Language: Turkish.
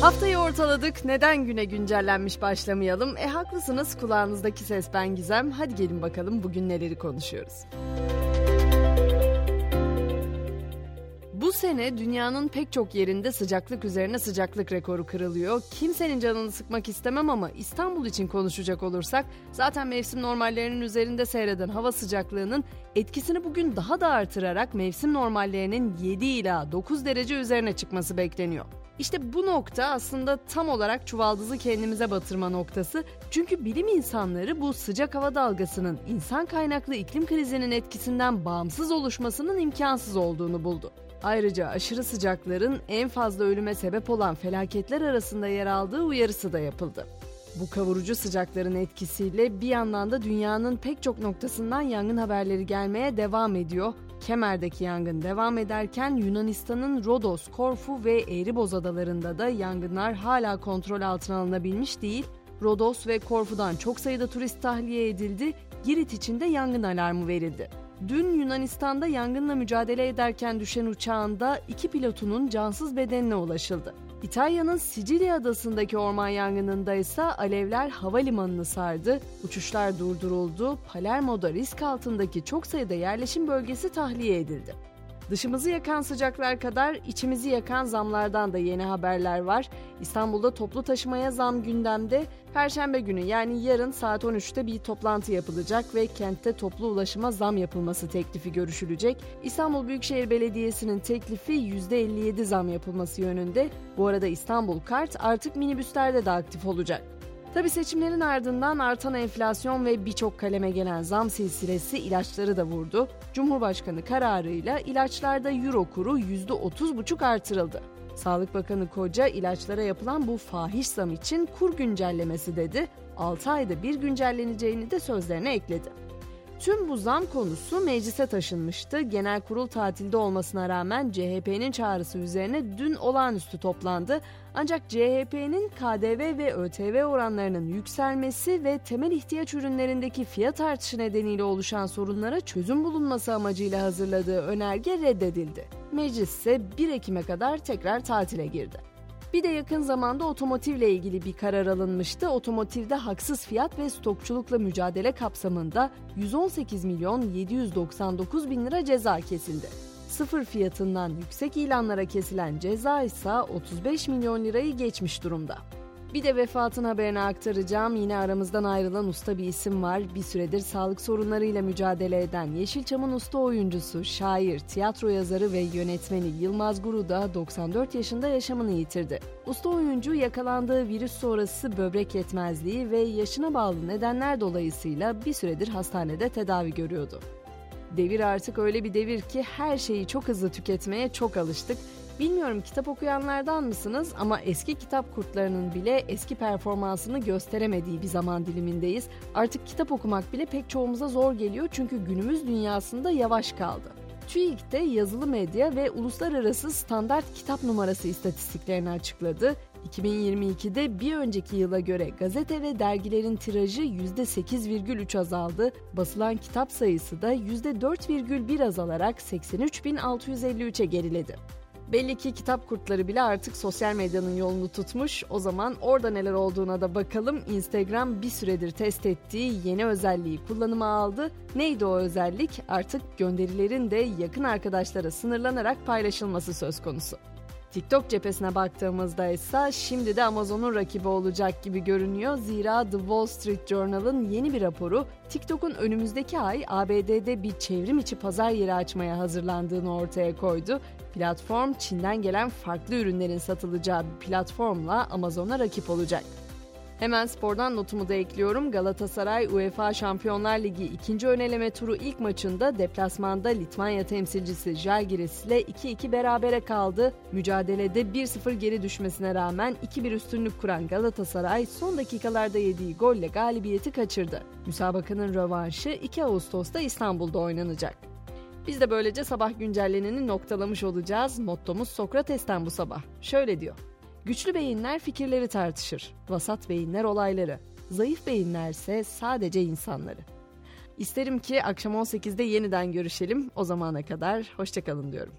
Haftayı ortaladık. Neden güne güncellenmiş başlamayalım? E haklısınız kulağınızdaki ses ben Gizem. Hadi gelin bakalım bugün neleri konuşuyoruz. Bu sene dünyanın pek çok yerinde sıcaklık üzerine sıcaklık rekoru kırılıyor. Kimsenin canını sıkmak istemem ama İstanbul için konuşacak olursak zaten mevsim normallerinin üzerinde seyreden hava sıcaklığının etkisini bugün daha da artırarak mevsim normallerinin 7 ila 9 derece üzerine çıkması bekleniyor. İşte bu nokta aslında tam olarak çuvaldızı kendimize batırma noktası. Çünkü bilim insanları bu sıcak hava dalgasının insan kaynaklı iklim krizinin etkisinden bağımsız oluşmasının imkansız olduğunu buldu. Ayrıca aşırı sıcakların en fazla ölüme sebep olan felaketler arasında yer aldığı uyarısı da yapıldı. Bu kavurucu sıcakların etkisiyle bir yandan da dünyanın pek çok noktasından yangın haberleri gelmeye devam ediyor. Kemer'deki yangın devam ederken Yunanistan'ın Rodos, Korfu ve Eğriboz adalarında da yangınlar hala kontrol altına alınabilmiş değil. Rodos ve Korfu'dan çok sayıda turist tahliye edildi, Girit için de yangın alarmı verildi. Dün Yunanistan'da yangınla mücadele ederken düşen uçağında iki pilotunun cansız bedenine ulaşıldı. İtalya'nın Sicilya adasındaki orman yangınında ise alevler havalimanını sardı, uçuşlar durduruldu, Palermo'da risk altındaki çok sayıda yerleşim bölgesi tahliye edildi. Dışımızı yakan sıcaklar kadar içimizi yakan zamlardan da yeni haberler var. İstanbul'da toplu taşımaya zam gündemde. Perşembe günü yani yarın saat 13'te bir toplantı yapılacak ve kentte toplu ulaşıma zam yapılması teklifi görüşülecek. İstanbul Büyükşehir Belediyesi'nin teklifi %57 zam yapılması yönünde. Bu arada İstanbul Kart artık minibüslerde de aktif olacak. Tabi seçimlerin ardından artan enflasyon ve birçok kaleme gelen zam silsilesi ilaçları da vurdu. Cumhurbaşkanı kararıyla ilaçlarda euro kuru %30,5 artırıldı. Sağlık Bakanı Koca ilaçlara yapılan bu fahiş zam için kur güncellemesi dedi. 6 ayda bir güncelleneceğini de sözlerine ekledi. Tüm bu zam konusu meclise taşınmıştı. Genel kurul tatilde olmasına rağmen CHP'nin çağrısı üzerine dün olağanüstü toplandı. Ancak CHP'nin KDV ve ÖTV oranlarının yükselmesi ve temel ihtiyaç ürünlerindeki fiyat artışı nedeniyle oluşan sorunlara çözüm bulunması amacıyla hazırladığı önerge reddedildi. Meclis ise 1 Ekim'e kadar tekrar tatile girdi. Bir de yakın zamanda otomotivle ilgili bir karar alınmıştı. Otomotivde haksız fiyat ve stokçulukla mücadele kapsamında 118 milyon 799 bin lira ceza kesildi. Sıfır fiyatından yüksek ilanlara kesilen ceza ise 35 milyon lirayı geçmiş durumda. Bir de vefatın haberini aktaracağım. Yine aramızdan ayrılan usta bir isim var. Bir süredir sağlık sorunlarıyla mücadele eden Yeşilçam'ın usta oyuncusu, şair, tiyatro yazarı ve yönetmeni Yılmaz Guru da 94 yaşında yaşamını yitirdi. Usta oyuncu yakalandığı virüs sonrası böbrek yetmezliği ve yaşına bağlı nedenler dolayısıyla bir süredir hastanede tedavi görüyordu. Devir artık öyle bir devir ki her şeyi çok hızlı tüketmeye çok alıştık Bilmiyorum kitap okuyanlardan mısınız ama eski kitap kurtlarının bile eski performansını gösteremediği bir zaman dilimindeyiz. Artık kitap okumak bile pek çoğumuza zor geliyor çünkü günümüz dünyasında yavaş kaldı. TÜİK de yazılı medya ve uluslararası standart kitap numarası istatistiklerini açıkladı. 2022'de bir önceki yıla göre gazete ve dergilerin tirajı %8,3 azaldı. Basılan kitap sayısı da %4,1 azalarak 83.653'e geriledi. Belli ki kitap kurtları bile artık sosyal medyanın yolunu tutmuş. O zaman orada neler olduğuna da bakalım. Instagram bir süredir test ettiği yeni özelliği kullanıma aldı. Neydi o özellik? Artık gönderilerin de yakın arkadaşlara sınırlanarak paylaşılması söz konusu. TikTok cephesine baktığımızda ise şimdi de Amazon'un rakibi olacak gibi görünüyor. Zira The Wall Street Journal'ın yeni bir raporu TikTok'un önümüzdeki ay ABD'de bir çevrim içi pazar yeri açmaya hazırlandığını ortaya koydu. Platform Çin'den gelen farklı ürünlerin satılacağı bir platformla Amazon'a rakip olacak. Hemen spordan notumu da ekliyorum. Galatasaray UEFA Şampiyonlar Ligi ikinci öneleme turu ilk maçında deplasmanda Litvanya temsilcisi Žalgiris ile 2-2 berabere kaldı. Mücadelede 1-0 geri düşmesine rağmen 2-1 üstünlük kuran Galatasaray son dakikalarda yediği golle galibiyeti kaçırdı. Müsabakanın rövanşı 2 Ağustos'ta İstanbul'da oynanacak. Biz de böylece sabah güncelleneni noktalamış olacağız. Mottomuz Sokrates'ten bu sabah. Şöyle diyor. Güçlü beyinler fikirleri tartışır. Vasat beyinler olayları. Zayıf beyinlerse sadece insanları. İsterim ki akşam 18'de yeniden görüşelim. O zamana kadar hoşçakalın diyorum.